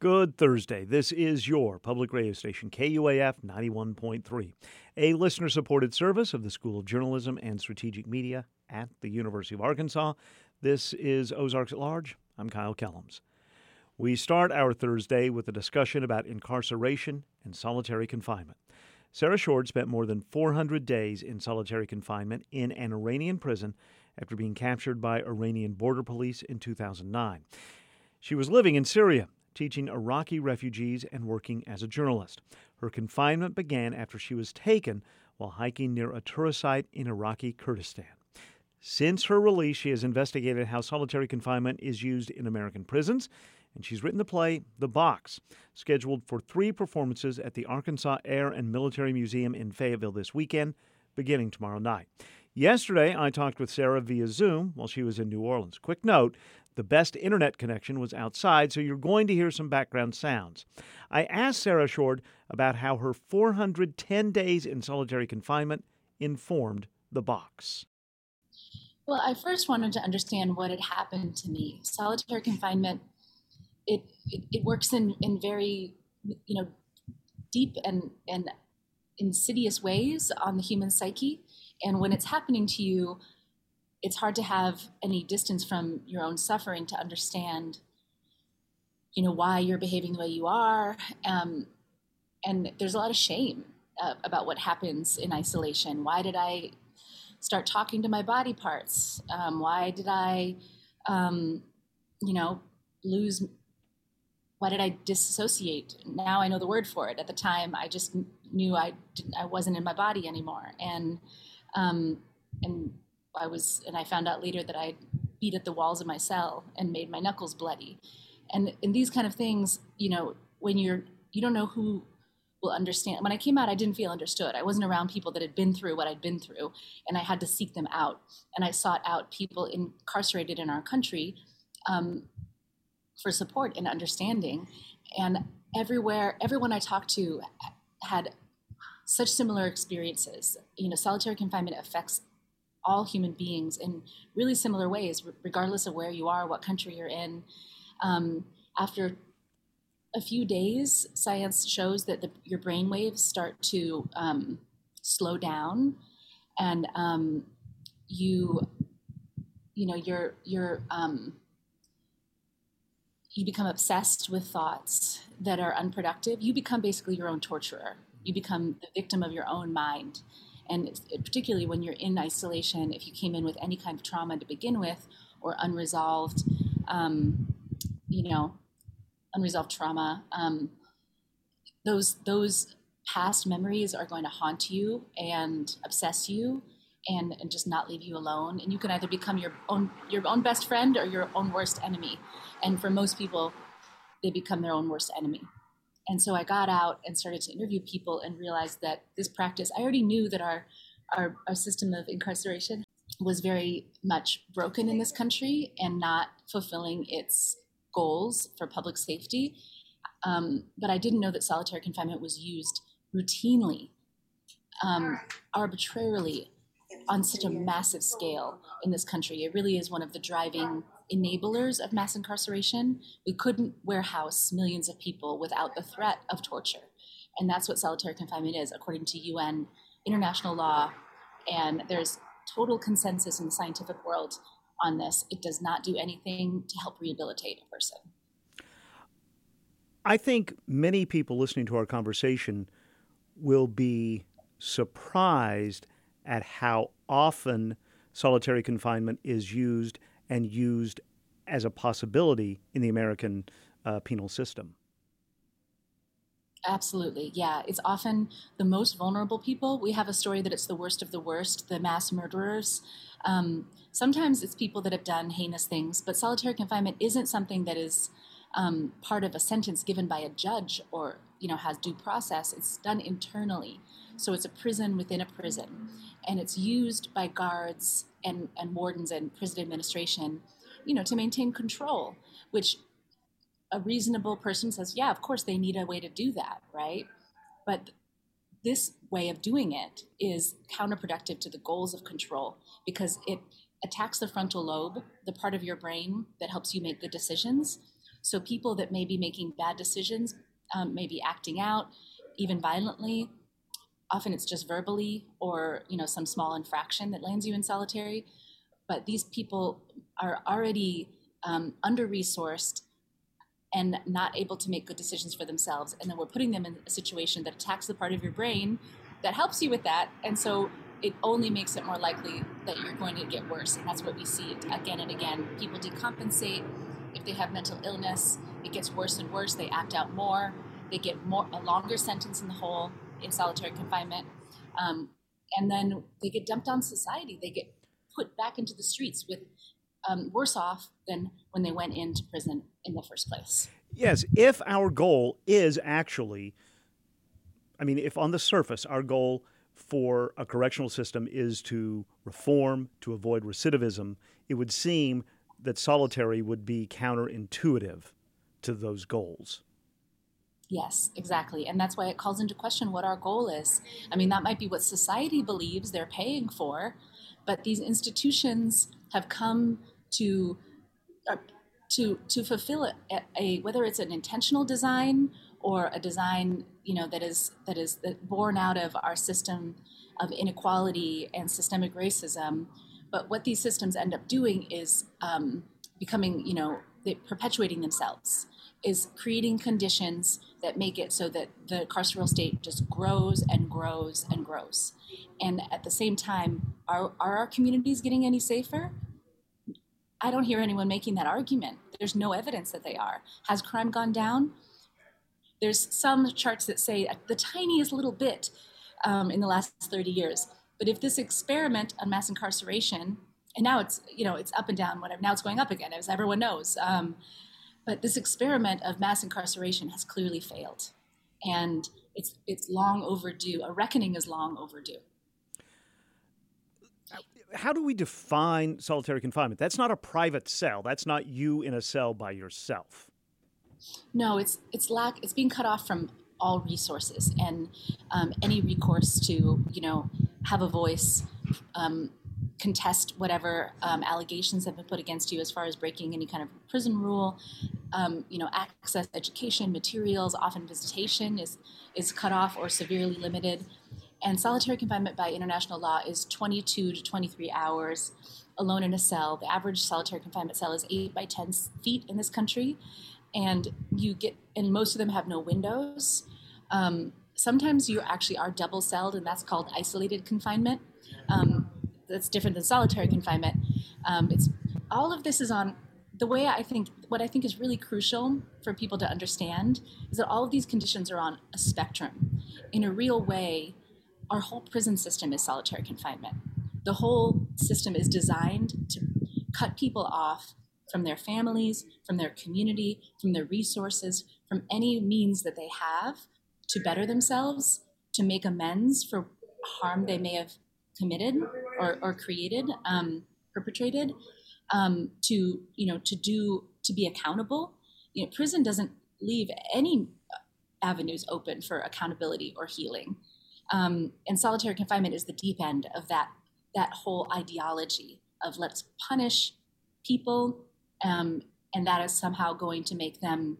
Good Thursday. This is your public radio station, KUAF 91.3, a listener supported service of the School of Journalism and Strategic Media at the University of Arkansas. This is Ozarks at Large. I'm Kyle Kellums. We start our Thursday with a discussion about incarceration and solitary confinement. Sarah Shourd spent more than 400 days in solitary confinement in an Iranian prison after being captured by Iranian border police in 2009. She was living in Syria teaching Iraqi refugees and working as a journalist. Her confinement began after she was taken while hiking near a tourist site in Iraqi Kurdistan. Since her release, she has investigated how solitary confinement is used in American prisons, and she's written the play The Box, scheduled for three performances at the Arkansas Air and Military Museum in Fayetteville this weekend, beginning tomorrow night. Yesterday, I talked with Sarah via Zoom while she was in New Orleans. Quick note the best internet connection was outside, so you're going to hear some background sounds. I asked Sarah Shourd about how her 410 days in solitary confinement informed the box. Well, I first wanted to understand what had happened to me. Solitary confinement, it, it, it works in, in very, you know, deep and, and insidious ways on the human psyche. And when it's happening to you, it's hard to have any distance from your own suffering to understand you know why you're behaving the way you are. Um, and there's a lot of shame uh, about what happens in isolation. Why did i start talking to my body parts? Um, why did i um, you know lose why did i disassociate now i know the word for it. At the time i just knew i i wasn't in my body anymore. And um, and I was, and I found out later that I beat at the walls of my cell and made my knuckles bloody. And in these kind of things, you know, when you're, you don't know who will understand. When I came out, I didn't feel understood. I wasn't around people that had been through what I'd been through, and I had to seek them out. And I sought out people incarcerated in our country um, for support and understanding. And everywhere, everyone I talked to had such similar experiences. You know, solitary confinement affects all human beings in really similar ways, regardless of where you are, what country you're in. Um, after a few days, science shows that the, your brain waves start to um, slow down, and um, you, you know, you're you're um, you become obsessed with thoughts that are unproductive. You become basically your own torturer. You become the victim of your own mind and particularly when you're in isolation, if you came in with any kind of trauma to begin with or unresolved, um, you know, unresolved trauma, um, those those past memories are going to haunt you and obsess you and, and just not leave you alone. And you can either become your own your own best friend or your own worst enemy. And for most people, they become their own worst enemy. And so I got out and started to interview people and realized that this practice, I already knew that our, our, our system of incarceration was very much broken in this country and not fulfilling its goals for public safety. Um, but I didn't know that solitary confinement was used routinely, um, arbitrarily, on such a massive scale in this country. It really is one of the driving enablers of mass incarceration. We couldn't warehouse millions of people without the threat of torture. And that's what solitary confinement is, according to UN international law. And there's total consensus in the scientific world on this. It does not do anything to help rehabilitate a person. I think many people listening to our conversation will be surprised at how often solitary confinement is used and used as a possibility in the American uh, penal system. Absolutely. Yeah. It's often the most vulnerable people. We have a story that it's the worst of the worst, the mass murderers. Um, sometimes it's people that have done heinous things, but solitary confinement isn't something that is um, part of a sentence given by a judge or, you know, has due process. It's done internally. So it's a prison within a prison. And it's used by guards and, and wardens and prison administration, you know, to maintain control, which a reasonable person says, yeah, of course they need a way to do that, right? But this way of doing it is counterproductive to the goals of control because it attacks the frontal lobe, the part of your brain that helps you make good decisions. So people that may be making bad decisions, um, maybe acting out, even violently. Often it's just verbally or you know some small infraction that lands you in solitary. But these people are already um, under resourced and not able to make good decisions for themselves. And then we're putting them in a situation that attacks the part of your brain that helps you with that. And so it only makes it more likely that you're going to get worse. And that's what we see again and again. People decompensate. If they have mental illness, it gets worse and worse. They act out more. They get more a longer sentence in the hole in solitary confinement. Um, and then they get dumped on society. They get put back into the streets with um, worse off than when they went into prison in the first place. Yes, if our goal is actually, I mean, if on the surface our goal for a correctional system is to reform, to avoid recidivism, it would seem that solitary would be counterintuitive to those goals. Yes, exactly. And that's why it calls into question what our goal is. I mean, that might be what society believes they're paying for, but these institutions have come to uh, to to fulfill a, a, whether it's an intentional design or a design you know that is that is born out of our system of inequality and systemic racism. But what these systems end up doing is um, becoming you know perpetuating themselves is creating conditions that make it so that the carceral state just grows and grows and grows. And at the same time, are, are our communities getting any safer? I don't hear anyone making that argument. There's no evidence that they are. Has crime gone down? There's some charts that say the tiniest little bit um, in the last 30 years. But if this experiment on mass incarceration, and now it's you know it's up and down, whatever. Now it's going up again, as everyone knows. Um, but this experiment of mass incarceration has clearly failed, and it's it's long overdue. A reckoning is long overdue how do we define solitary confinement? That's not a private cell. That's not you in a cell by yourself. No, it's it's lack. It's being cut off from all resources and um, any recourse to you know have a voice, um, contest whatever um, allegations have been put against you as far as breaking any kind of prison rule. Um, you know, access education materials, often visitation is is cut off or severely limited. And solitary confinement by international law is 22 to 23 hours alone in a cell. The average solitary confinement cell is 8 by 10 feet in this country. And you get, and most of them have no windows. Um, sometimes you actually are double celled, and that's called isolated confinement. Um, that's different than solitary confinement. Um, it's all of this is on the way I think what I think is really crucial for people to understand is that all of these conditions are on a spectrum. In a real way, our whole prison system is solitary confinement. The whole system is designed to cut people off from their families, from their community, from their resources, from any means that they have to better themselves, to make amends for harm they may have committed or, or created, um, perpetrated, um, to you know to do to be accountable. You know, prison doesn't leave any avenues open for accountability or healing. Um, and solitary confinement is the deep end of that that whole ideology of let's punish people, um, and that is somehow going to make them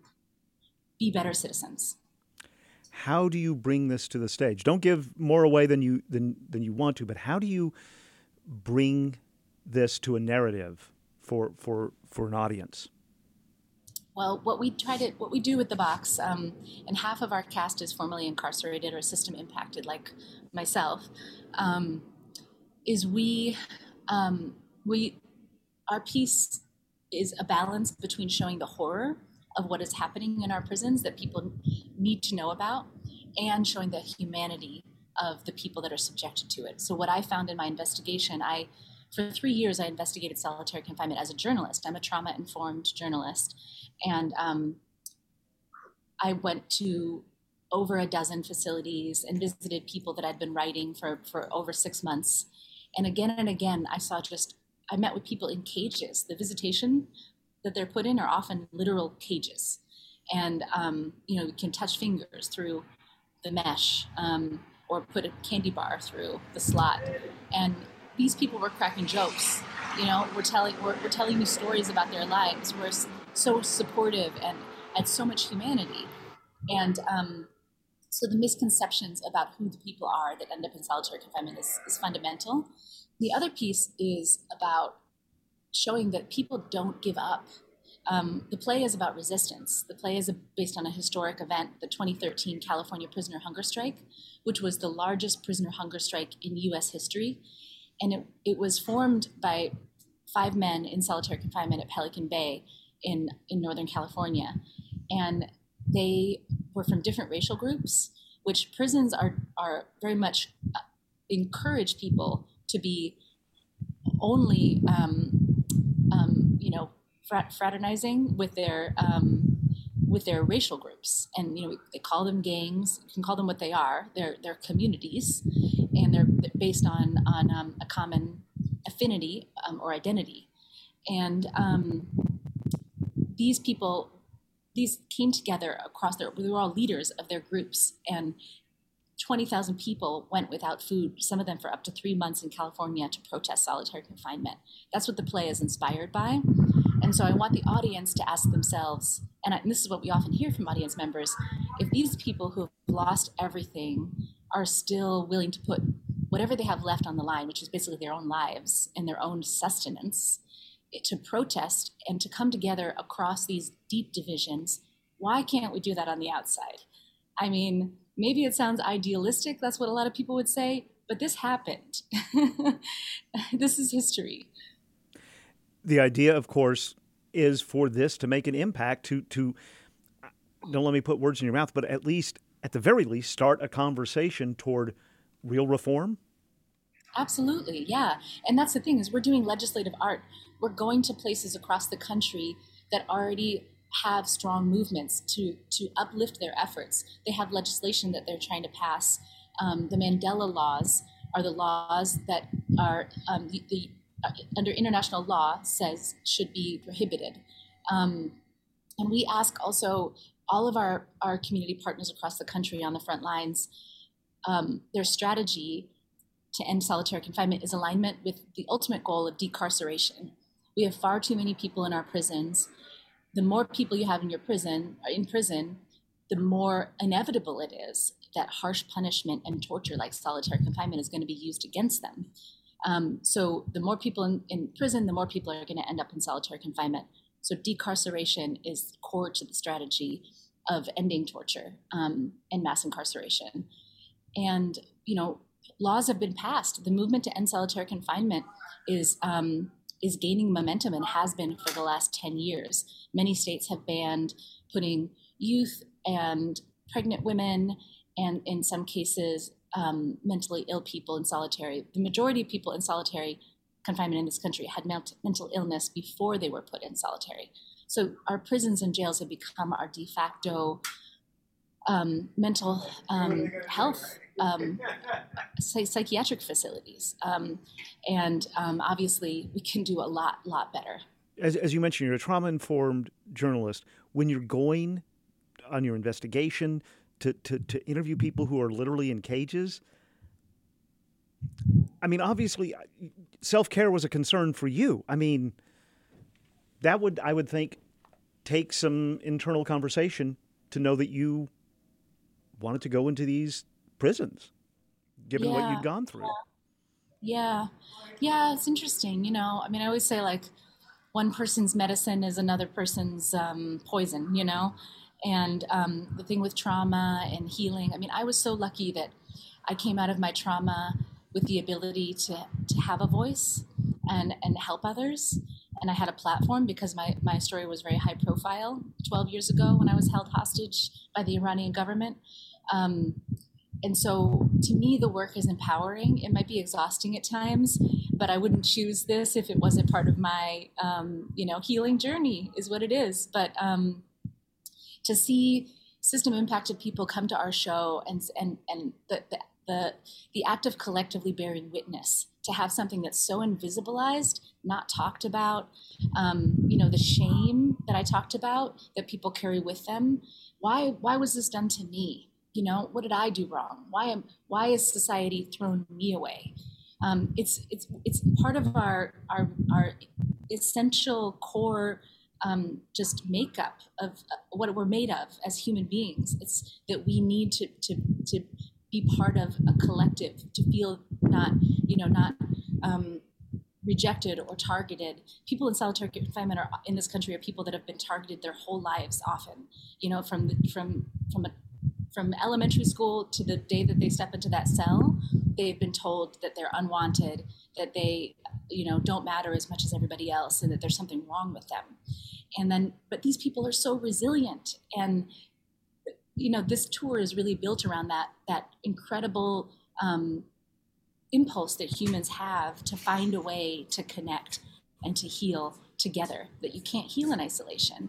be better citizens. How do you bring this to the stage? Don't give more away than you than than you want to, but how do you bring this to a narrative for for for an audience? Well, what we try to, what we do with the box, um, and half of our cast is formerly incarcerated or system impacted, like myself, um, is we, um, we, our piece is a balance between showing the horror of what is happening in our prisons that people need to know about, and showing the humanity of the people that are subjected to it. So, what I found in my investigation, I for three years, I investigated solitary confinement as a journalist. I'm a trauma informed journalist. And um, I went to over a dozen facilities and visited people that I'd been writing for, for over six months. And again and again, I saw just, I met with people in cages. The visitation that they're put in are often literal cages. And, um, you know, you can touch fingers through the mesh um, or put a candy bar through the slot. And these people were cracking jokes. You know, we're telling we're, we're telling you stories about their lives. We're so supportive and had so much humanity. And um, so the misconceptions about who the people are that end up in solitary confinement is, is fundamental. The other piece is about showing that people don't give up. Um, the play is about resistance. The play is a, based on a historic event, the 2013 California prisoner hunger strike, which was the largest prisoner hunger strike in US history. And it, it was formed by five men in solitary confinement at Pelican Bay in, in Northern California. And they were from different racial groups, which prisons are, are very much uh, encourage people to be only, um, um, you know, fraternizing with their um, with their racial groups, and you know they call them gangs. You can call them what they are. They're they're communities, and they're based on on um, a common affinity um, or identity. And um, these people these came together across their we were all leaders of their groups and 20,000 people went without food, some of them for up to three months in California to protest solitary confinement. That's what the play is inspired by. And so I want the audience to ask themselves, and, I, and this is what we often hear from audience members if these people who've lost everything are still willing to put whatever they have left on the line, which is basically their own lives and their own sustenance, to protest and to come together across these deep divisions, why can't we do that on the outside? I mean, maybe it sounds idealistic, that's what a lot of people would say, but this happened. this is history. The idea, of course, is for this to make an impact to to don't let me put words in your mouth, but at least at the very least start a conversation toward real reform. Absolutely, yeah. And that's the thing is we're doing legislative art we're going to places across the country that already have strong movements to to uplift their efforts. They have legislation that they're trying to pass. Um, the Mandela laws are the laws that are um, the, the uh, under international law says should be prohibited. Um, and we ask also all of our, our community partners across the country on the front lines um, their strategy to end solitary confinement is alignment with the ultimate goal of decarceration. We have far too many people in our prisons. The more people you have in your prison, in prison, the more inevitable it is that harsh punishment and torture, like solitary confinement, is going to be used against them. Um, so the more people in, in prison, the more people are going to end up in solitary confinement. So decarceration is core to the strategy of ending torture um, and mass incarceration. And you know, laws have been passed. The movement to end solitary confinement is um, is gaining momentum and has been for the last 10 years. Many states have banned putting youth and pregnant women, and in some cases, um, mentally ill people in solitary. The majority of people in solitary confinement in this country had mental illness before they were put in solitary. So our prisons and jails have become our de facto um, mental um, health um, psychiatric facilities. Um, and um, obviously, we can do a lot, lot better. As, as you mentioned, you're a trauma informed journalist. When you're going on your investigation to, to, to interview people who are literally in cages, I mean, obviously, self care was a concern for you. I mean, that would, I would think, take some internal conversation to know that you wanted to go into these prisons, given yeah. what you'd gone through. Yeah. Yeah, it's interesting. You know, I mean, I always say like one person's medicine is another person's um, poison, you know? And um, the thing with trauma and healing, I mean, I was so lucky that I came out of my trauma with the ability to, to have a voice and, and help others. And I had a platform because my, my story was very high profile 12 years ago when I was held hostage by the Iranian government. Um, and so to me the work is empowering. It might be exhausting at times but i wouldn't choose this if it wasn't part of my um, you know healing journey is what it is. But um, to see system impacted people come to our show and and and the, the the the act of collectively bearing witness to have something that's so invisibilized not talked about um, you know the shame that i talked about that people carry with them why why was this done to me you know what did i do wrong why am why is society thrown me away um, it's it's it's part of our our our essential core um, just makeup of uh, what we're made of as human beings. It's that we need to to to be part of a collective, to feel not you know not um, rejected or targeted. People in solitary confinement are in this country are people that have been targeted their whole lives, often. You know, from the, from from a, from elementary school to the day that they step into that cell, they've been told that they're unwanted, that they you know don't matter as much as everybody else, and that there's something wrong with them. And then, but these people are so resilient and you know this tour is really built around that that incredible um, impulse that humans have to find a way to connect and to heal together that you can't heal in isolation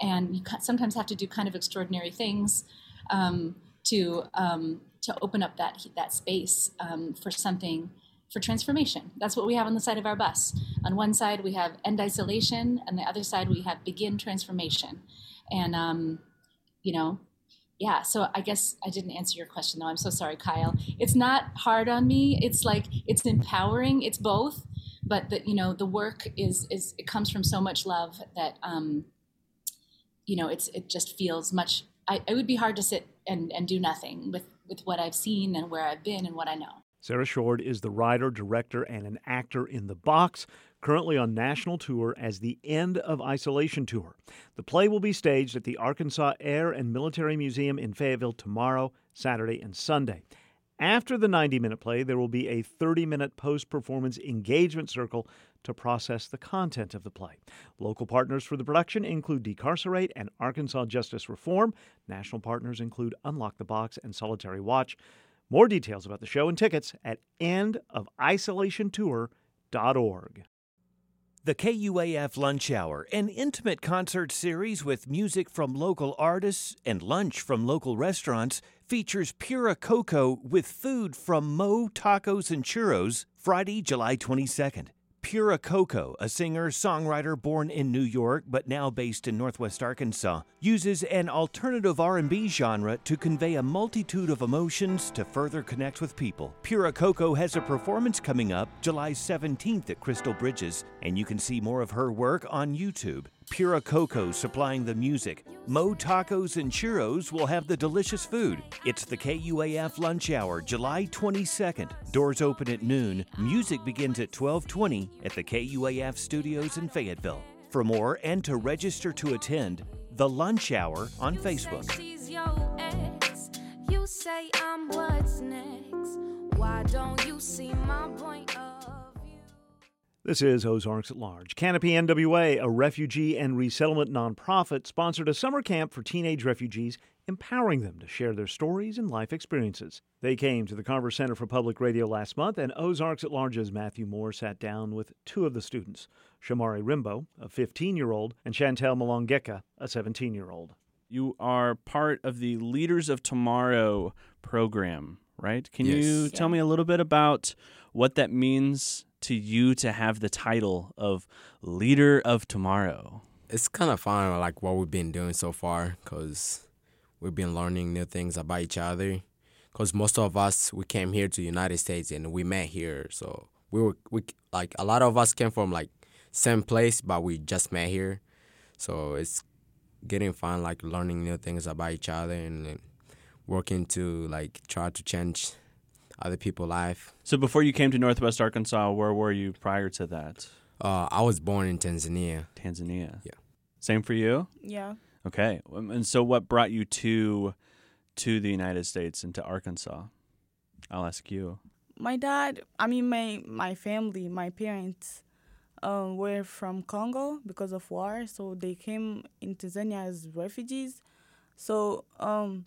and you sometimes have to do kind of extraordinary things um, to um, to open up that that space um, for something for transformation. That's what we have on the side of our bus. On one side we have end isolation, and the other side we have begin transformation. And um, you know, yeah, so I guess I didn't answer your question though. I'm so sorry, Kyle. It's not hard on me. It's like it's empowering. It's both, but that you know the work is is it comes from so much love that um, you know it's it just feels much. I, it would be hard to sit and and do nothing with with what I've seen and where I've been and what I know. Sarah Shourd is the writer, director, and an actor in The Box, currently on national tour as the End of Isolation Tour. The play will be staged at the Arkansas Air and Military Museum in Fayetteville tomorrow, Saturday, and Sunday. After the 90 minute play, there will be a 30 minute post performance engagement circle to process the content of the play. Local partners for the production include Decarcerate and Arkansas Justice Reform. National partners include Unlock the Box and Solitary Watch. More details about the show and tickets at endofisolationtour.org. The KUAF Lunch Hour, an intimate concert series with music from local artists and lunch from local restaurants, features Pura Coco with food from Mo Tacos and Churros Friday, July 22nd. Pura Coco, a singer songwriter born in New York but now based in Northwest Arkansas, uses an alternative R&B genre to convey a multitude of emotions to further connect with people. Pura Coco has a performance coming up July 17th at Crystal Bridges, and you can see more of her work on YouTube. Pura Coco supplying the music. Mo Tacos and Churros will have the delicious food. It's the KUAF Lunch Hour, July 22nd. Doors open at noon. Music begins at 1220 at the KUAF studios in Fayetteville. For more and to register to attend, The Lunch Hour on Facebook. You say I'm what's next. Why don't you see my point this is Ozarks at Large. Canopy NWA, a refugee and resettlement nonprofit, sponsored a summer camp for teenage refugees, empowering them to share their stories and life experiences. They came to the Carver Center for Public Radio last month, and Ozarks at Large's Matthew Moore sat down with two of the students Shamari Rimbo, a 15 year old, and Chantel Malongeka, a 17 year old. You are part of the Leaders of Tomorrow program, right? Can yes. you tell me a little bit about what that means to you to have the title of leader of tomorrow? It's kind of fun, like what we've been doing so far, because we've been learning new things about each other. Because most of us, we came here to United States and we met here, so we were we like a lot of us came from like same place, but we just met here. So it's getting fun, like learning new things about each other and working to like try to change other people's life. So before you came to Northwest Arkansas, where were you prior to that? Uh, I was born in Tanzania. Tanzania. Yeah. Same for you? Yeah. Okay. Um, and so what brought you to to the United States and to Arkansas? I'll ask you. My dad, I mean my my family, my parents um, were from Congo because of war, so they came in Tanzania as refugees. So um,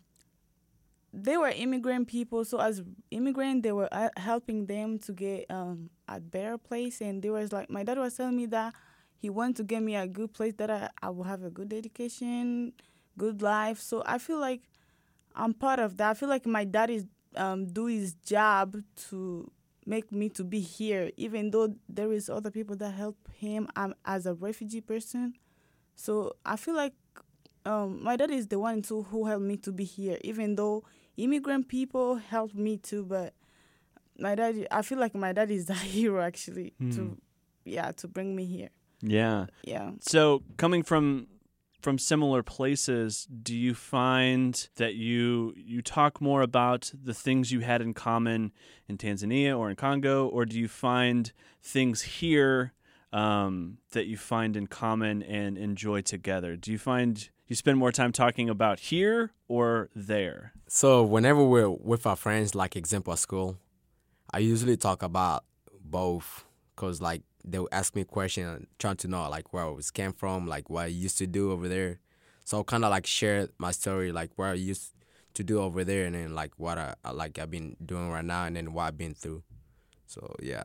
they were immigrant people so as immigrant they were uh, helping them to get um, a better place. And they was like my dad was telling me that he wanted to get me a good place that I, I will have a good education good life. So i feel like i'm part of that. I feel like my dad is um, do his job to make me to be here even though there is other people that help him um, as a refugee person. So i feel like um, my dad is the one too who helped me to be here even though immigrant people helped me too, but my dad, I feel like my dad is the hero actually mm. to, hmm. yeah, to bring me here. Yeah. Yeah. So coming from from similar places, do you find that you you talk more about the things you had in common in Tanzania or in Congo, or do you find things here um, that you find in common and enjoy together? Do you find you spend more time talking about here or there? So whenever we're with our friends, like example at school, I usually talk about both, cause like they'll ask me a question, trying to know like where I was came from, like what I used to do over there. So I kind of like share my story, like where I used to do over there, and then like what I, I like I've been doing right now, and then what I've been through. So yeah.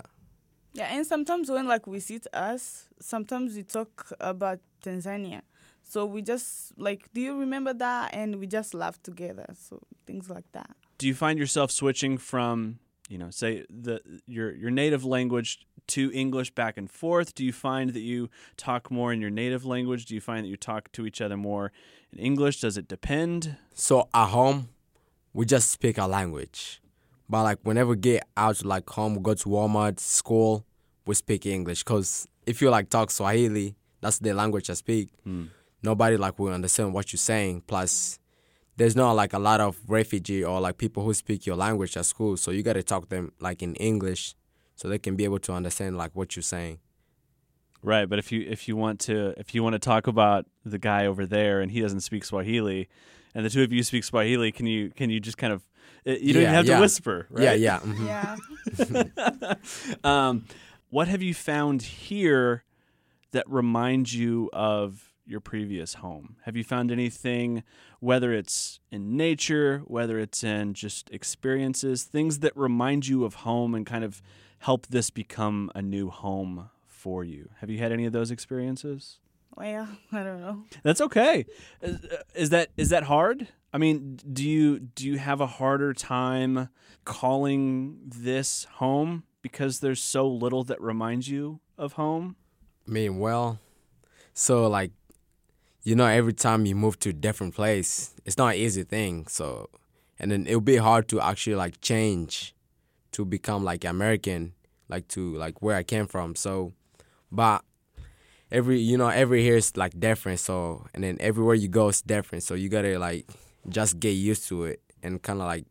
Yeah, and sometimes when like we sit us, sometimes we talk about Tanzania. So we just like, do you remember that? And we just laugh together. So things like that. Do you find yourself switching from, you know, say the your your native language to English back and forth? Do you find that you talk more in your native language? Do you find that you talk to each other more in English? Does it depend? So at home, we just speak our language. But like whenever we get out like home, we go to Walmart, school, we speak English. Cause if you like talk Swahili, that's the language I speak. Hmm. Nobody like will understand what you're saying. Plus, there's not like a lot of refugee or like people who speak your language at school. So you gotta talk them like in English, so they can be able to understand like what you're saying. Right, but if you if you want to if you want to talk about the guy over there and he doesn't speak Swahili, and the two of you speak Swahili, can you can you just kind of uh, you don't even Yeah, have to whisper, right? Yeah, yeah. mhm. Yeah. um, what have you found here that reminds you of your previous home? Have you found anything, whether it's in nature, whether it's in just experiences, things that remind you of home and kind of help this become a new home for you? Have you had any of those experiences? well, I don't know. That's okay. Is, uh, is that is that hard? I mean, do you do you have a harder time calling this home because there's so little that reminds you of home? I mean, well, so like, you know, every time you move to a different place, it's not an easy thing. So, and then it'll be hard to actually like change to become like American, like to like where I came from. So, but every you know every here is like different. So, and then everywhere you go is different. So you gotta like just get used to it and kind of like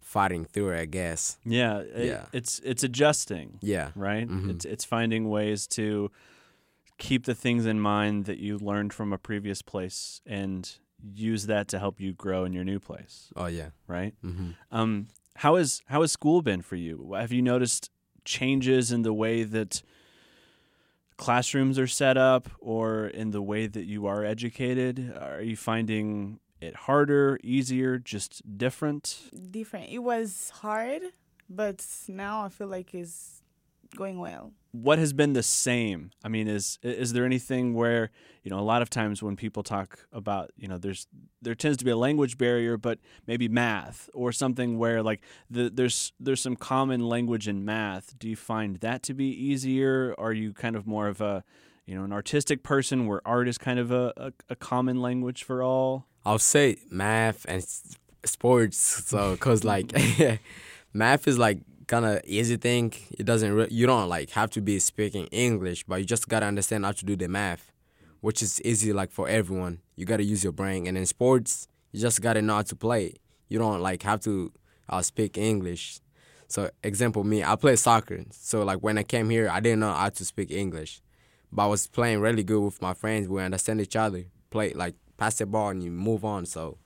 fighting through it, I guess. Yeah, it- Yeah. It's it's adjusting, Yeah. right? Mhm. It's it's finding ways to keep the things in mind that you learned from a previous place and use that to help you grow in your new place, Oh yeah. right? hmm Um, how is how has school been for you? Have you noticed changes in the way that classrooms are set up, or in the way that you are educated? Are you finding it harder, easier, just different? Different. It was hard, but now I feel like it's going well. What has been the same? I mean, is is there anything where you know a lot of times when people talk about you know there's there tends to be a language barrier, but maybe math or something where like the, there's there's some common language in math. Do you find that to be easier? Are you kind of more of a you know an artistic person where art is kind of a, a, a common language for all? I'll say math and sports. So, cause like math is like kind of easy thing. It doesn't. Re- you don't like have to be speaking English, but you just gotta understand how to do the math, which is easy like for everyone. You gotta use your brain. And in sports, you just gotta know how to play. You don't like have to uh, speak English. So, example me, I play soccer. So like when I came here, I didn't know how to speak English, but I was playing really good with my friends. We understand each other. Play like pass the ball and you move on. So,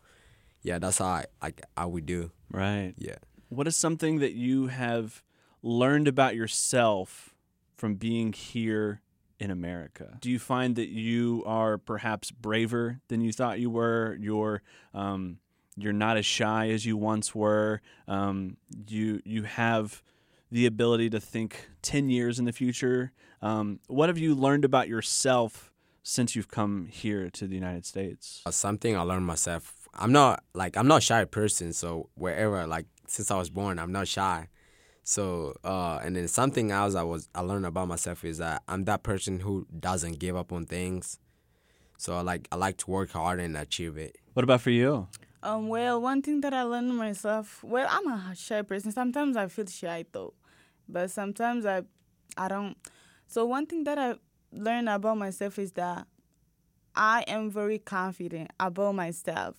yeah, that's how I, like how we do. Right. Yeah. What is something that you have learned about yourself from being here in America? Do you find that you are perhaps braver than you thought you were? You're um, you're not as shy as you once were. Um, you you have the ability to think ten years in the future. Um, what have you learned about yourself since you've come here to the United States? Something I learned myself. I'm not like I'm not a shy person. So wherever like since I was born, I'm not shy. So uh, and then something else I was I learned about myself is that I'm that person who doesn't give up on things. So I like I like to work hard and achieve it. What about for you? Um, well, one thing that I learned myself, well, I'm a shy person. Sometimes I feel shy though, but sometimes I, I don't. So one thing that I learned about myself is that I am very confident about myself.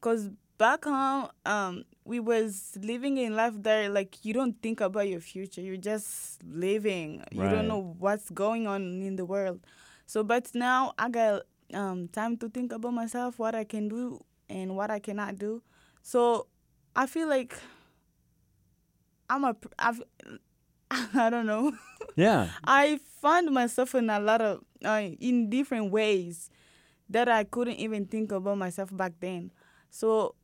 Cause back home, um, we was living in life there like you don't think about your future. You're just living. You don't know what's going on in the world. So, but now I got um, time to think about myself, what I can do and what I cannot do. So, I feel like I'm a. I've, I don't know. Yeah. I found myself in a lot of uh, in different ways that I couldn't even think about myself back then. So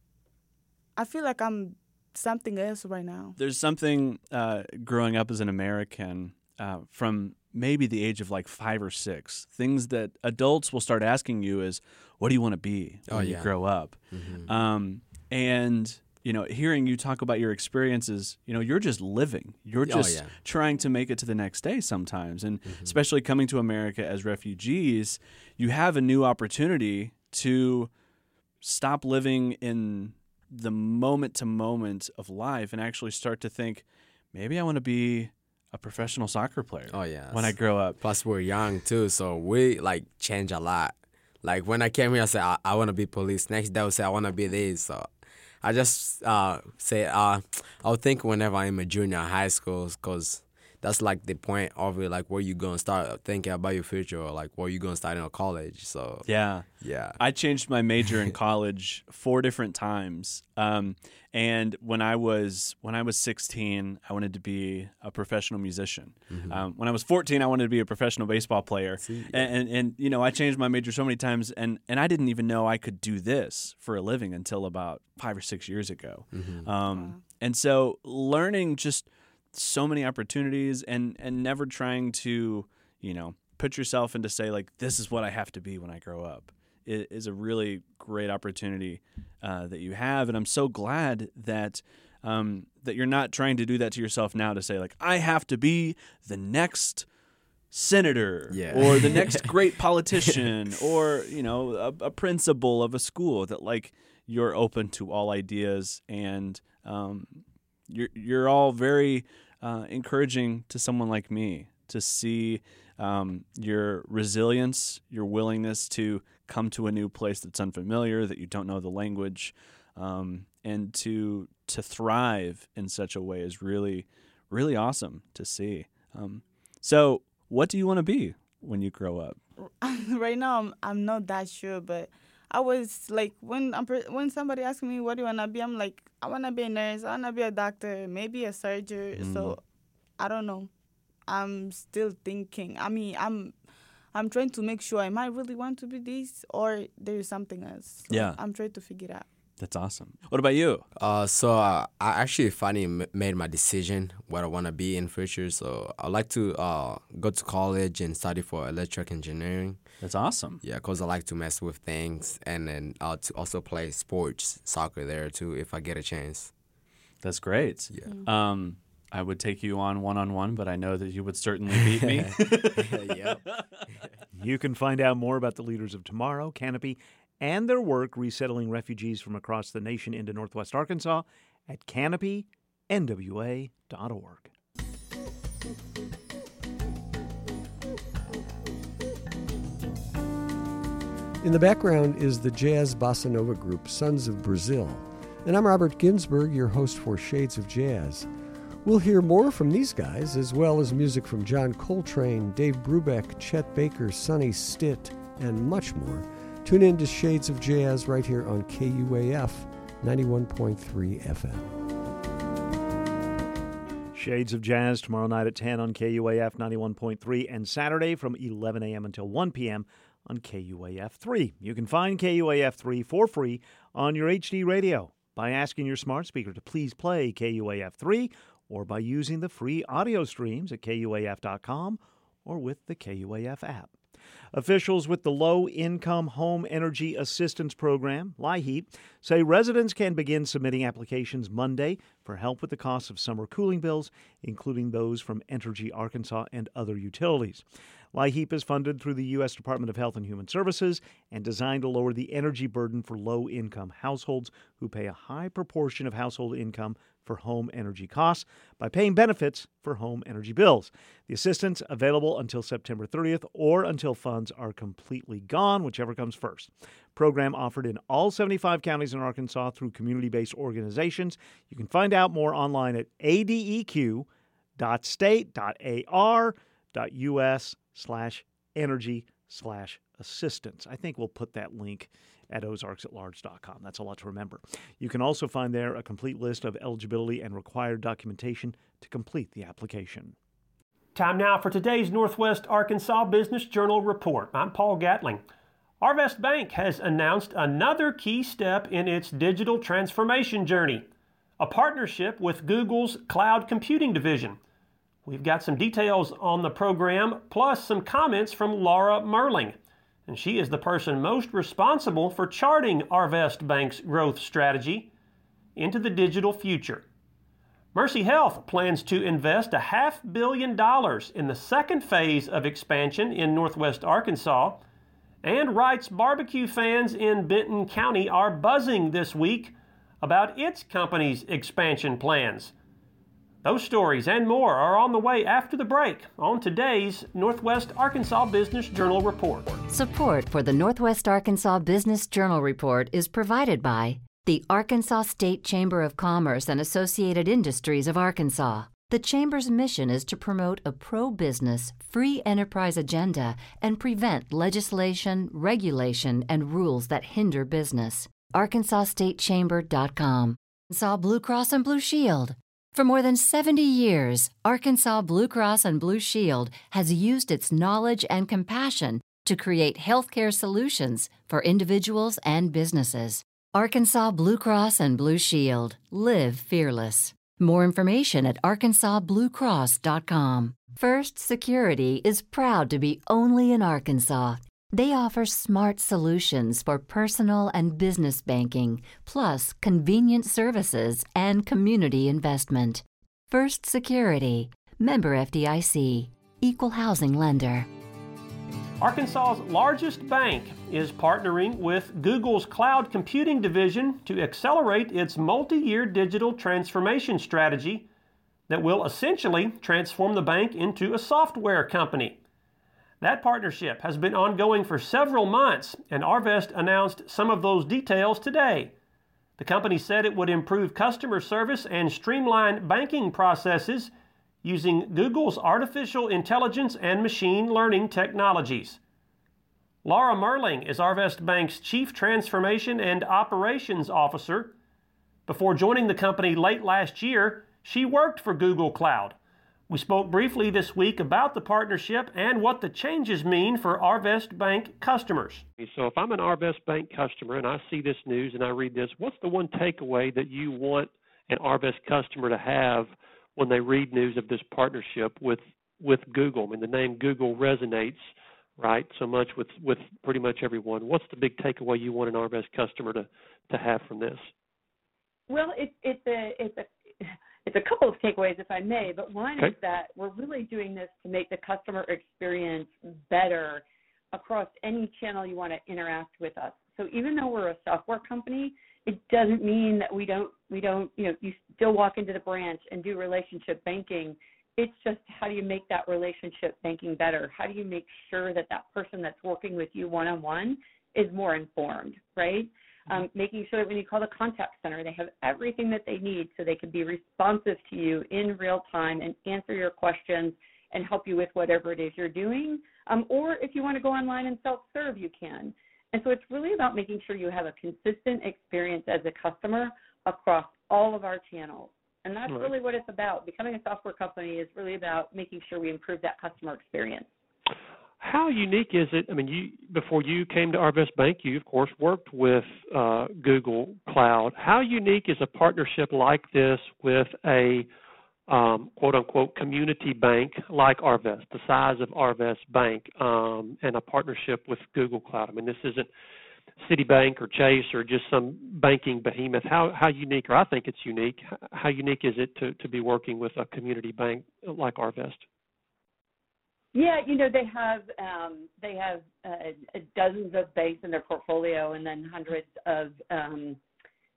I feel like I'm something else right now. There's something uh, growing up as an American uh, from maybe the age of like five or six. Things that adults will start asking you is, "What do you want to be when Oh, you grow up?" Um, and you know, hearing you talk about your experiences, you know, you're just living. You're Oh, just yeah. trying to make it to the next day sometimes, and especially coming to America as refugees, you have a new opportunity to stop living in the moment to moment of life and actually start to think maybe I want to be a professional soccer player Oh yeah. when I grow up. Plus we're young too, so we like change a lot. Like when I came here, I said I, I want to be police. Next day I would say I want to be this. So I just uh, say uh, I'll think whenever I'm a junior high school, cause that's like the point of it. Like where you gonna start thinking about your future, or like where you gonna start in a college. So Yeah. yeah. I changed my major in college four different times. Um, and when I was when I was 16, I wanted to be a professional musician. Um, when I was 14, I wanted to be a professional baseball player. and, and and you know, I changed my major so many times, and and I didn't even know I could do this for a living until about five or six years ago. Um, and so learning just so many opportunities and and never trying to you know put yourself into say like this is what I have to be when I grow up i- is a really great opportunity uh, that you have, and I'm so glad that um, that you're not trying to do that to yourself now to say like I have to be the next senator Yeah. or the next great politician or you know a, a principal of a school that like you're open to all ideas and um, you're you're all very uh, encouraging to someone like me to see um, your resilience, your willingness to come to a new place that's unfamiliar, that you don't know the language, um, and to to thrive in such a way is really really awesome to see. Um, so, what do you want to be when you grow up? right now, I'm, I'm not that sure, but I was like, when I'm, when somebody asks me, what do you want to be? I'm like, I want to be a nurse. I want to be a doctor, maybe a surgeon. So mm. I don't know. I'm still thinking. I mean, I'm I'm trying to make sure am I really want to be this or there is something else. So Yeah. I'm trying to figure it out. That's awesome. What about you? Uh, so uh, I actually finally m- made my decision what I want to be in future. So I like to uh, go to college and study for electric engineering. That's awesome. Yeah, cause I like to mess with things, and then uh, to also play sports, soccer there too, if I get a chance. That's great. Yeah. Um, I would take you on one on one, but I know that you would certainly beat me. yep. You can find out more about the Leaders of Tomorrow, Canopy, and their work resettling refugees from across the nation into Northwest Arkansas at canopynwa.org. In the background is the jazz bossa nova group Sons of Brazil. And I'm Robert Ginsburg, your host for Shades of Jazz. We'll hear more from these guys, as well as music from John Coltrane, Dave Brubeck, Chet Baker, Sonny Stitt, and much more. Tune in to Shades of Jazz right here on KUAF 91.3 FM. Shades of Jazz tomorrow night at 10 on KUAF 91.3 and Saturday from 11 a.m. until 1 p.m. on KUAF 3. You can find KUAF 3 for free on your HD radio by asking your smart speaker to please play KUAF 3 or by using the free audio streams at KUAF.com or with the KUAF app. Officials with the Low Income Home Energy Assistance Program, LIHEAP, say residents can begin submitting applications Monday for help with the cost of summer cooling bills, including those from Entergy Arkansas and other utilities. LIHEAP is funded through the U.S. Department of Health and Human Services and designed to lower the energy burden for low income households who pay a high proportion of household income for home energy costs by paying benefits for home energy bills. The assistance available until September 30th or until funds are completely gone, whichever comes first. Program offered in all 75 counties in Arkansas through community-based organizations. You can find out more online at adeq.state.ar.us slash energy slash assistance. I think we'll put that link at ozarksatlarge.com. That's a lot to remember. You can also find there a complete list of eligibility and required documentation to complete the application. Time now for today's Northwest Arkansas Business Journal report. I'm Paul Gatling. Arvest Bank has announced another key step in its digital transformation journey a partnership with Google's cloud computing division. We've got some details on the program, plus some comments from Laura Merling and she is the person most responsible for charting Arvest Bank's growth strategy into the digital future. Mercy Health plans to invest a half billion dollars in the second phase of expansion in northwest Arkansas, and Wright's barbecue fans in Benton County are buzzing this week about its company's expansion plans. Those stories and more are on the way after the break on today's Northwest Arkansas Business Journal Report. Support for the Northwest Arkansas Business Journal Report is provided by the Arkansas State Chamber of Commerce and Associated Industries of Arkansas. The Chamber's mission is to promote a pro business, free enterprise agenda and prevent legislation, regulation, and rules that hinder business. ArkansasStateChamber.com. Arkansas Blue Cross and Blue Shield. For more than 70 years, Arkansas Blue Cross and Blue Shield has used its knowledge and compassion to create healthcare solutions for individuals and businesses. Arkansas Blue Cross and Blue Shield. Live fearless. More information at arkansasbluecross.com. First Security is proud to be only in Arkansas they offer smart solutions for personal and business banking, plus convenient services and community investment. First Security, member FDIC, equal housing lender. Arkansas's largest bank is partnering with Google's cloud computing division to accelerate its multi year digital transformation strategy that will essentially transform the bank into a software company. That partnership has been ongoing for several months, and Arvest announced some of those details today. The company said it would improve customer service and streamline banking processes using Google's artificial intelligence and machine learning technologies. Laura Merling is Arvest Bank's Chief Transformation and Operations Officer. Before joining the company late last year, she worked for Google Cloud. We spoke briefly this week about the partnership and what the changes mean for Arvest Bank customers. So, if I'm an Arvest Bank customer and I see this news and I read this, what's the one takeaway that you want an Arvest customer to have when they read news of this partnership with with Google? I mean, the name Google resonates right so much with with pretty much everyone. What's the big takeaway you want an Arvest customer to to have from this? Well, it's it's a uh, it's a it's a couple of takeaways, if I may. But one okay. is that we're really doing this to make the customer experience better across any channel you want to interact with us. So even though we're a software company, it doesn't mean that we don't we don't you know you still walk into the branch and do relationship banking. It's just how do you make that relationship banking better? How do you make sure that that person that's working with you one on one is more informed, right? Um, making sure that when you call the contact center, they have everything that they need so they can be responsive to you in real time and answer your questions and help you with whatever it is you're doing. Um, or if you want to go online and self serve, you can. And so it's really about making sure you have a consistent experience as a customer across all of our channels. And that's right. really what it's about. Becoming a software company is really about making sure we improve that customer experience. How unique is it? I mean, you before you came to Arvest Bank, you of course worked with uh, Google Cloud. How unique is a partnership like this with a um, quote unquote community bank like Arvest, the size of Arvest Bank, um, and a partnership with Google Cloud? I mean, this isn't Citibank or Chase or just some banking behemoth. How how unique, or I think it's unique. How unique is it to to be working with a community bank like Arvest? Yeah, you know they have um, they have uh, dozens of banks in their portfolio, and then hundreds of um,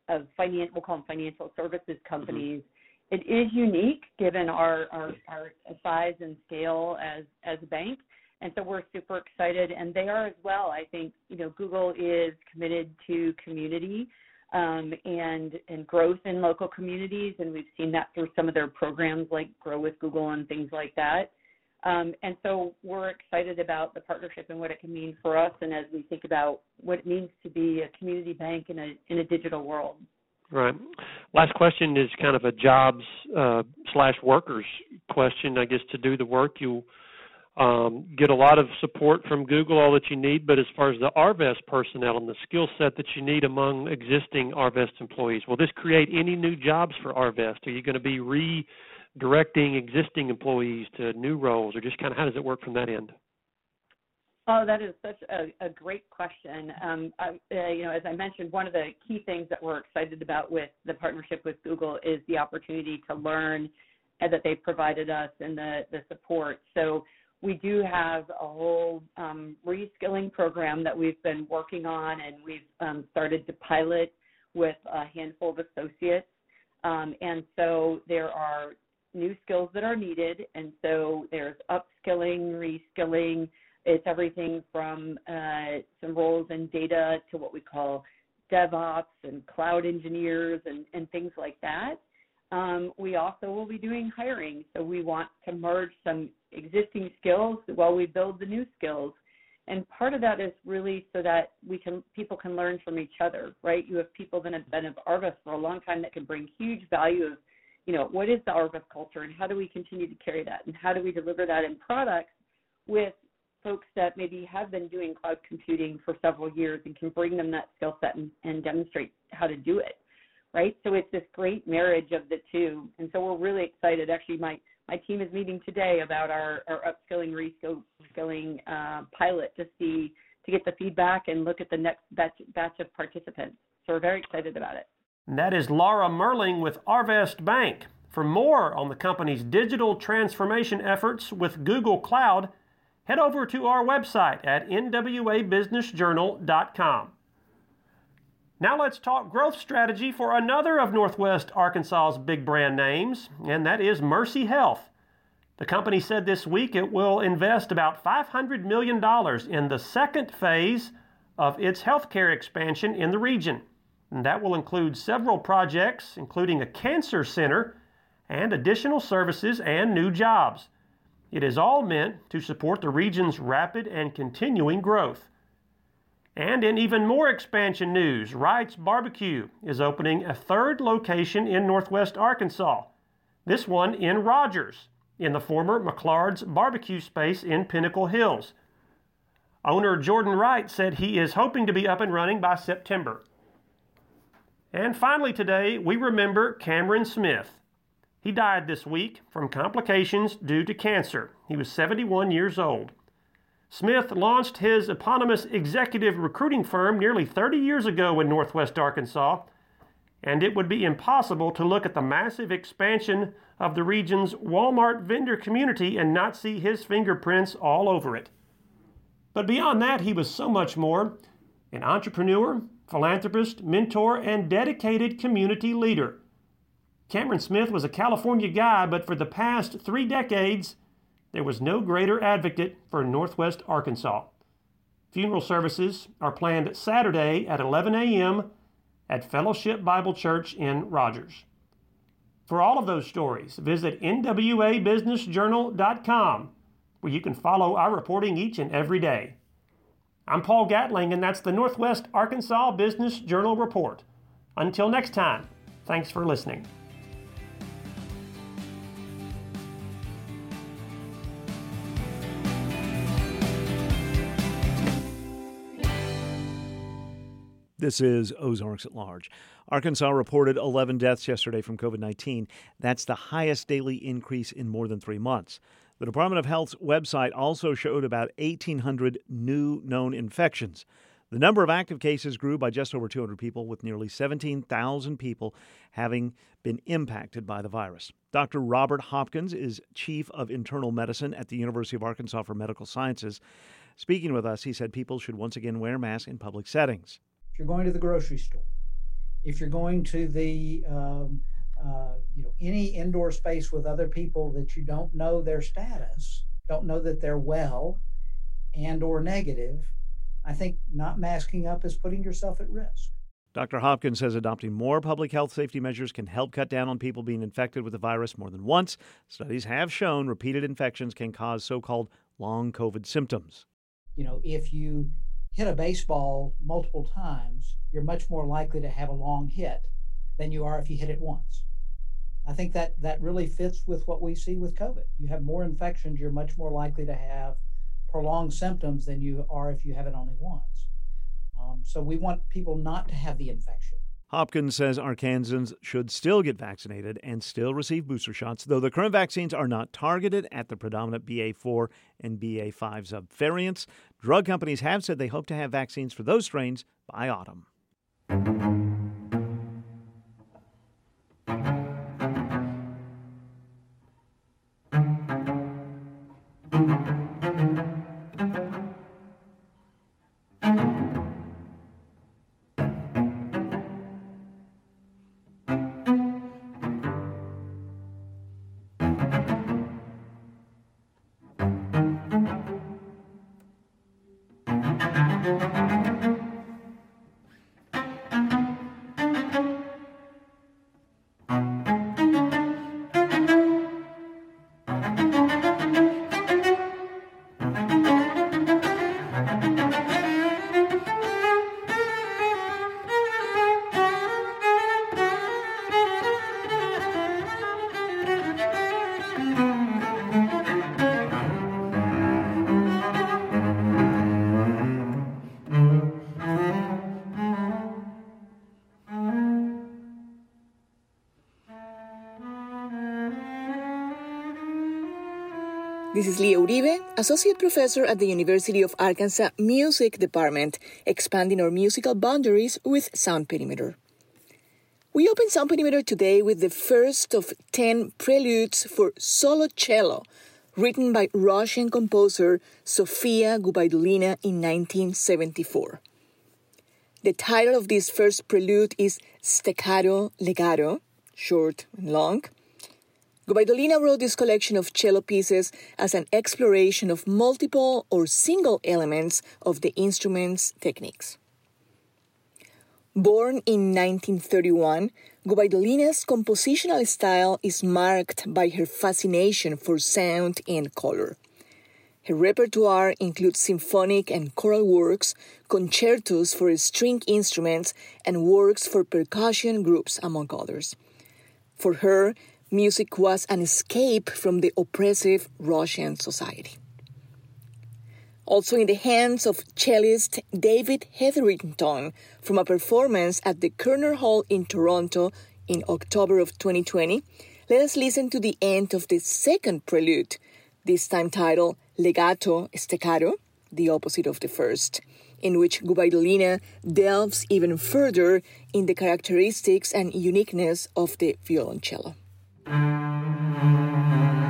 of financial we'll call them financial services mm-hmm. companies. Mm-hmm. It is unique given our, our our size and scale as as a bank, and so we're super excited, and they are as well. I think you know Google is committed to community um, and and growth in local communities, and we've seen that through some of their programs like Grow with Google and things like that. Um, and so we're excited about the partnership and what it can mean for us, and as we think about what it means to be a community bank in a in a digital world. Right. Last question is kind of a jobs uh, slash workers question. I guess to do the work you um, get a lot of support from Google, all that you need. But as far as the Arvest personnel and the skill set that you need among existing Arvest employees, will this create any new jobs for Arvest? Are you going to be re directing existing employees to new roles, or just kind of how does it work from that end? Oh, that is such a, a great question. Um, I, uh, you know, as I mentioned, one of the key things that we're excited about with the partnership with Google is the opportunity to learn and that they've provided us and the, the support. So we do have a whole um, reskilling program that we've been working on, and we've um, started to pilot with a handful of associates. Um, and so there are new skills that are needed. And so there's upskilling, reskilling. It's everything from uh, some roles in data to what we call DevOps and cloud engineers and, and things like that. Um, we also will be doing hiring. So we want to merge some existing skills while we build the new skills. And part of that is really so that we can people can learn from each other, right? You have people that have been at Arvest for a long time that can bring huge value of you know, what is the Arvest culture and how do we continue to carry that and how do we deliver that in products with folks that maybe have been doing cloud computing for several years and can bring them that skill set and, and demonstrate how to do it, right? So it's this great marriage of the two. And so we're really excited. Actually, my, my team is meeting today about our, our upskilling, reskilling uh, pilot to see, to get the feedback and look at the next batch, batch of participants. So we're very excited about it. And that is Laura Merling with Arvest Bank. For more on the company's digital transformation efforts with Google Cloud, head over to our website at nwabusinessjournal.com. Now let's talk growth strategy for another of Northwest Arkansas's big brand names, and that is Mercy Health. The company said this week it will invest about $500 million in the second phase of its healthcare expansion in the region. And that will include several projects, including a cancer center and additional services and new jobs. It is all meant to support the region's rapid and continuing growth. And in even more expansion news, Wright's Barbecue is opening a third location in northwest Arkansas, this one in Rogers, in the former McClard's barbecue space in Pinnacle Hills. Owner Jordan Wright said he is hoping to be up and running by September. And finally, today, we remember Cameron Smith. He died this week from complications due to cancer. He was 71 years old. Smith launched his eponymous executive recruiting firm nearly 30 years ago in northwest Arkansas, and it would be impossible to look at the massive expansion of the region's Walmart vendor community and not see his fingerprints all over it. But beyond that, he was so much more an entrepreneur, philanthropist, mentor, and dedicated community leader. Cameron Smith was a California guy, but for the past three decades, there was no greater advocate for Northwest Arkansas. Funeral services are planned Saturday at 11 a.m. at Fellowship Bible Church in Rogers. For all of those stories, visit nwabusinessjournal.com, where you can follow our reporting each and every day. I'm Paul Gatling, and that's the Northwest Arkansas Business Journal Report. Until next time, thanks for listening. This is Ozarks at Large. Arkansas reported 11 deaths yesterday from COVID 19. That's the highest daily increase in more than three months. The Department of Health's website also showed about 1,800 new known infections. The number of active cases grew by just over 200 people, with nearly 17,000 people having been impacted by the virus. Dr. Robert Hopkins is Chief of Internal Medicine at the University of Arkansas for Medical Sciences. Speaking with us, he said people should once again wear masks in public settings. If you're going to the grocery store, if you're going to the um, uh, you know any indoor space with other people that you don't know their status, don't know that they're well and or negative, I think not masking up is putting yourself at risk. Dr. Hopkins says adopting more public health safety measures can help cut down on people being infected with the virus more than once. Studies have shown repeated infections can cause so called long COVID symptoms. You know, if you hit a baseball multiple times, you're much more likely to have a long hit than you are if you hit it once. I think that that really fits with what we see with COVID. You have more infections, you're much more likely to have prolonged symptoms than you are if you have it only once. Um, so we want people not to have the infection. Hopkins says Arkansans should still get vaccinated and still receive booster shots, though the current vaccines are not targeted at the predominant BA4 and BA5 subvariants. Drug companies have said they hope to have vaccines for those strains by autumn. This is Leah Uribe, Associate Professor at the University of Arkansas Music Department, expanding our musical boundaries with Sound Perimeter. We open Sound Perimeter today with the first of 10 preludes for solo cello, written by Russian composer Sofia Gubaidulina in 1974. The title of this first prelude is Staccato Legato, short and long, Gubaidulina wrote this collection of cello pieces as an exploration of multiple or single elements of the instrument's techniques. Born in 1931, Gubaidulina's compositional style is marked by her fascination for sound and color. Her repertoire includes symphonic and choral works, concertos for string instruments, and works for percussion groups, among others. For her, music was an escape from the oppressive Russian society. Also in the hands of cellist David Hetherington from a performance at the Koerner Hall in Toronto in October of 2020, let us listen to the end of the second prelude, this time titled Legato Staccato, the opposite of the first, in which Gubaidulina delves even further in the characteristics and uniqueness of the violoncello. Thank you.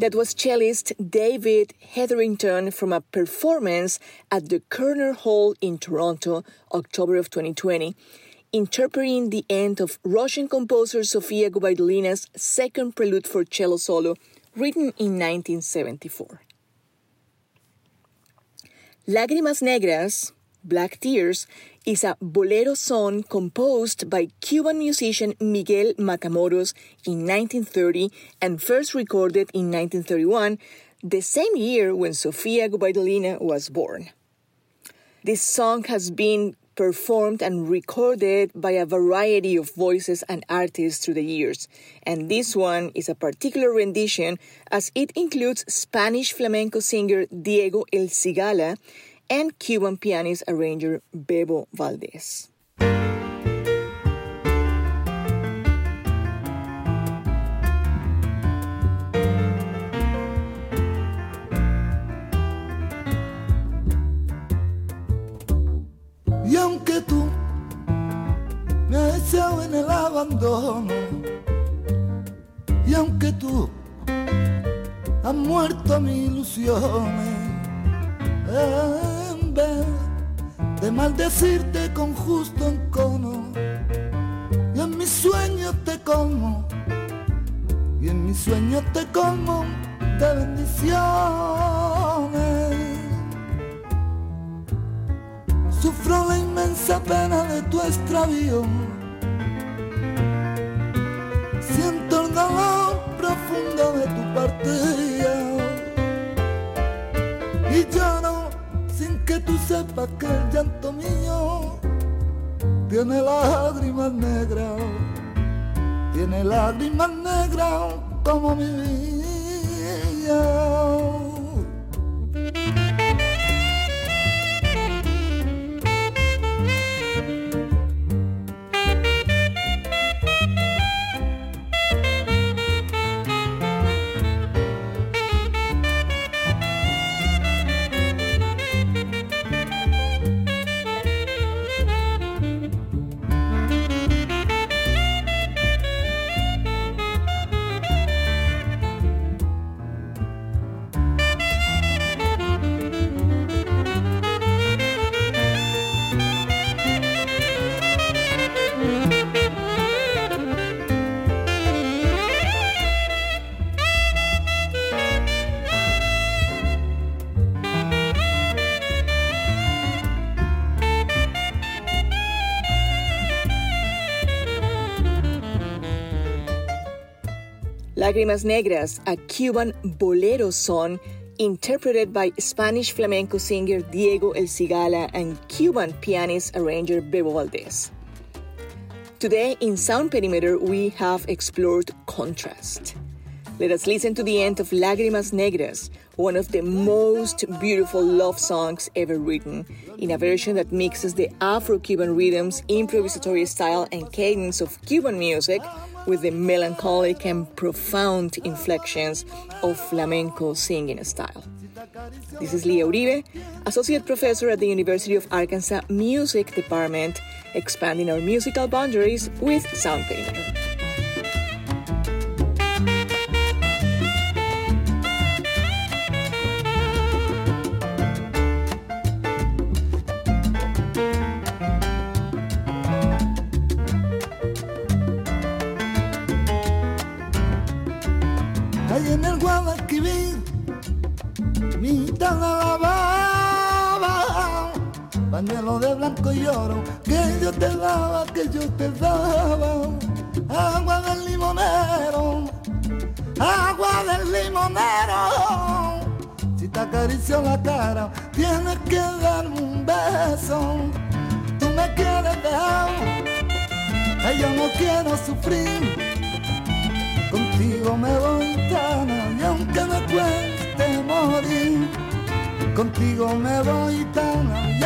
That was cellist David Hetherington from a performance at the Koerner Hall in Toronto, October of 2020, interpreting the end of Russian composer Sofia Gubaidulina's second prelude for cello solo, written in 1974. Lágrimas Negras, Black Tears, is a bolero song composed by Cuban musician Miguel Matamoros in 1930 and first recorded in 1931, the same year when Sofia Gubaidulina was born. This song has been performed and recorded by a variety of voices and artists through the years, and this one is a particular rendition as it includes Spanish flamenco singer Diego El Cigala and Cuban pianist arranger Bebo Valdés. Y aunque tú me has echado en el abandono, y aunque tú has muerto mis ilusiones, eh, vez de maldecirte con justo encono, y en mis sueños te como, y en mis sueños te como de bendiciones. Sufro la inmensa pena de tu extravío. Sepas que el llanto mío tiene lágrimas negras. Tiene lágrimas negras como mi vida. Lágrimas Negras, a Cuban bolero song interpreted by Spanish flamenco singer Diego El Cigala and Cuban pianist arranger Bebo Valdés. Today in Sound Perimeter, we have explored contrast. Let us listen to the end of Lágrimas Negras, one of the most beautiful love songs ever written, in a version that mixes the Afro Cuban rhythms, improvisatory style, and cadence of Cuban music with the melancholic and profound inflections of flamenco singing style. This is Leah Uribe, Associate Professor at the University of Arkansas Music Department, expanding our musical boundaries with Sound Perimeter. Pañuelo de blanco y oro, que yo te daba, que yo te daba, agua del limonero, agua del limonero. Si te acaricio la cara, tienes que darme un beso. Tú me quieres dejar, yo no quiero sufrir. Contigo me voy tan y aunque me cueste morir. Contigo me voy tan y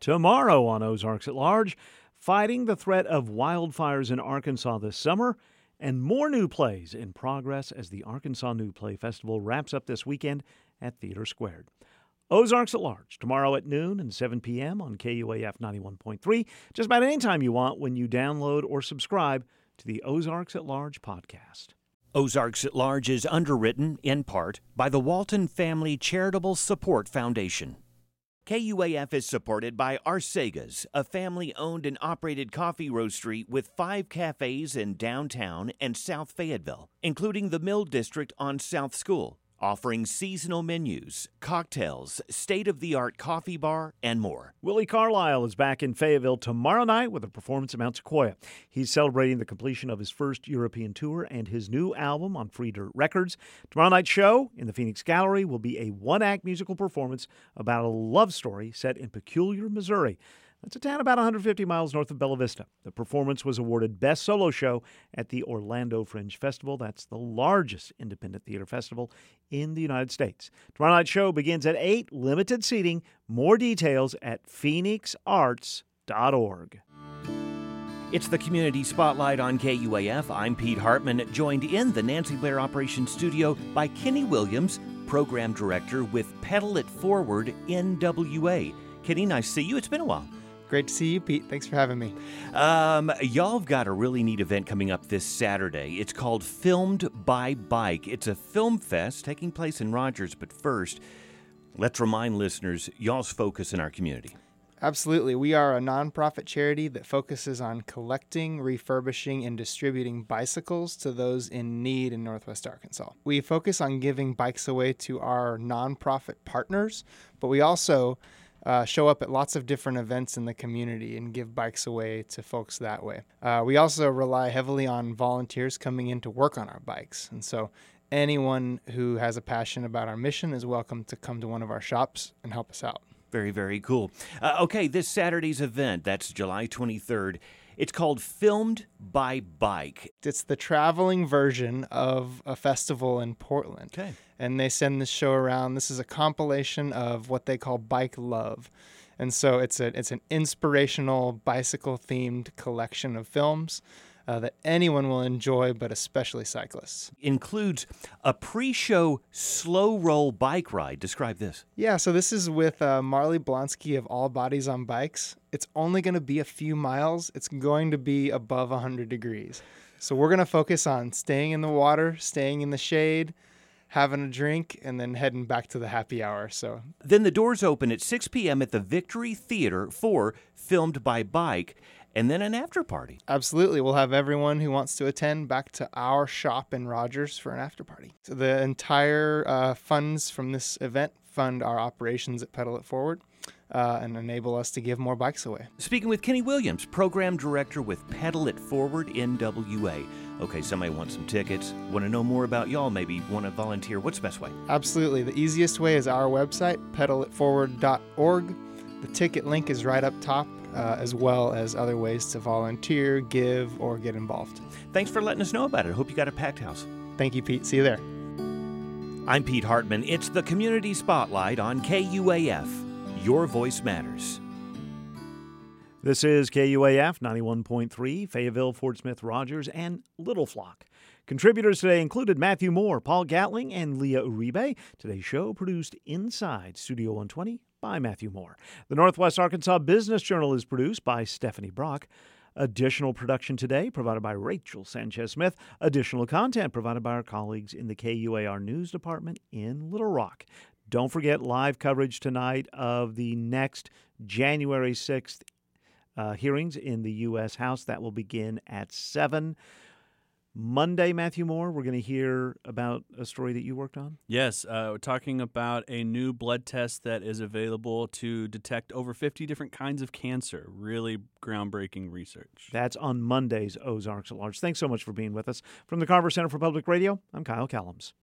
Tomorrow on Ozarks at Large, fighting the threat of wildfires in Arkansas this summer, and more new plays in progress as the Arkansas New Play Festival wraps up this weekend at Theater Squared. Ozarks at Large, tomorrow at noon and 7 p.m. on KUAF 91.3, just about any time you want when you download or subscribe to the Ozarks at Large podcast. Ozarks at Large is underwritten, in part, by the Walton Family Charitable Support Foundation. KUAF is supported by Arsaga's, a family owned and operated coffee roastery with five cafes in downtown and South Fayetteville, including the Mill District on South School offering seasonal menus, cocktails, state of the art coffee bar, and more. Willi Carlisle is back in Fayetteville tomorrow night with a performance at Mount Sequoia. He's celebrating the completion of his first European tour and his new album on Free Dirt Records. Tomorrow night's show in the Phoenix Gallery will be a one act musical performance about a love story set in Peculiar, Missouri. That's a town about 150 miles north of Bella Vista. The performance was awarded Best Solo Show at the Orlando Fringe Festival. That's the largest independent theater festival in the United States. Tomorrow night's show begins at 8, limited seating. More details at phoenixarts.org. It's the Community Spotlight on KUAF. I'm Pete Hartman, joined in the Nancy Blair Operations Studio by Kenny Williams, Program Director with Pedal It Forward NWA. Kenny, nice to see you. It's been a while. Great to see you, Pete. Thanks for having me. Um, y'all have got a really neat event coming up this Saturday. It's called Filmed by Bike. It's a film fest taking place in Rogers, but first, let's remind listeners y'all's focus in our community. Absolutely. We are a nonprofit charity that focuses on collecting, refurbishing, and distributing bicycles to those in need in Northwest Arkansas. We focus on giving bikes away to our nonprofit partners, but we also uh, show up at lots of different events in the community and give bikes away to folks that way. Uh, we also rely heavily on volunteers coming in to work on our bikes. And so anyone who has a passion about our mission is welcome to come to one of our shops and help us out. Very, very cool. Uh, okay, this Saturday's event, that's July 23rd. It's called Filmed by Bike. It's the traveling version of a festival in Portland. Okay. And they send this show around. This is a compilation of what they call bike love. And so it's a it's an inspirational bicycle themed collection of films uh, that anyone will enjoy, but especially cyclists. Includes a pre show slow roll bike ride. Describe this. Yeah, so this is with uh, Marley Blonsky of All Bodies on Bikes. It's only going to be a few miles, it's going to be above 100 degrees. So we're going to focus on staying in the water, staying in the shade having a drink, and then heading back to the happy hour. So then the doors open at 6 p.m. at the Victory Theater for Filmed by Bike and then an after party. Absolutely. We'll have everyone who wants to attend back to our shop in Rogers for an after party. So the entire uh, funds from this event fund our operations at Pedal It Forward. Uh, and enable us to give more bikes away. Speaking with Kenny Williams, program director with Pedal It Forward NWA. Okay, somebody wants some tickets, want to know more about y'all, maybe want to volunteer. What's the best way? Absolutely. The easiest way is our website, pedalitforward.org. The ticket link is right up top uh, as well as other ways to volunteer, give, or get involved. Thanks for letting us know about it. I hope you got a packed house. Thank you, Pete. See you there. I'm Pete Hartman. It's the Community Spotlight on KUAF. Your voice matters. This is KUAF 91.3, Fayetteville, Fort Smith, Rogers, and Little Flock. Contributors today included Matthew Moore, Paul Gatling, and Leah Uribe. Today's show produced inside Studio 120 by Matthew Moore. The Northwest Arkansas Business Journal is produced by Stephanie Brock. Additional production today provided by Rachel Sanchez Smith. Additional content provided by our colleagues in the KUAR News Department in Little Rock. Don't forget live coverage tonight of the next January 6th uh, hearings in the U.S. House. That will begin at 7. Monday, Matthew Moore, we're going to hear about a story that you worked on. Yes, uh, we're talking about a new blood test that is available to detect over 50 different kinds of cancer. Really groundbreaking research. That's on Monday's Ozarks at Large. Thanks so much for being with us. From the Carver Center for Public Radio, I'm Kyle Kellams.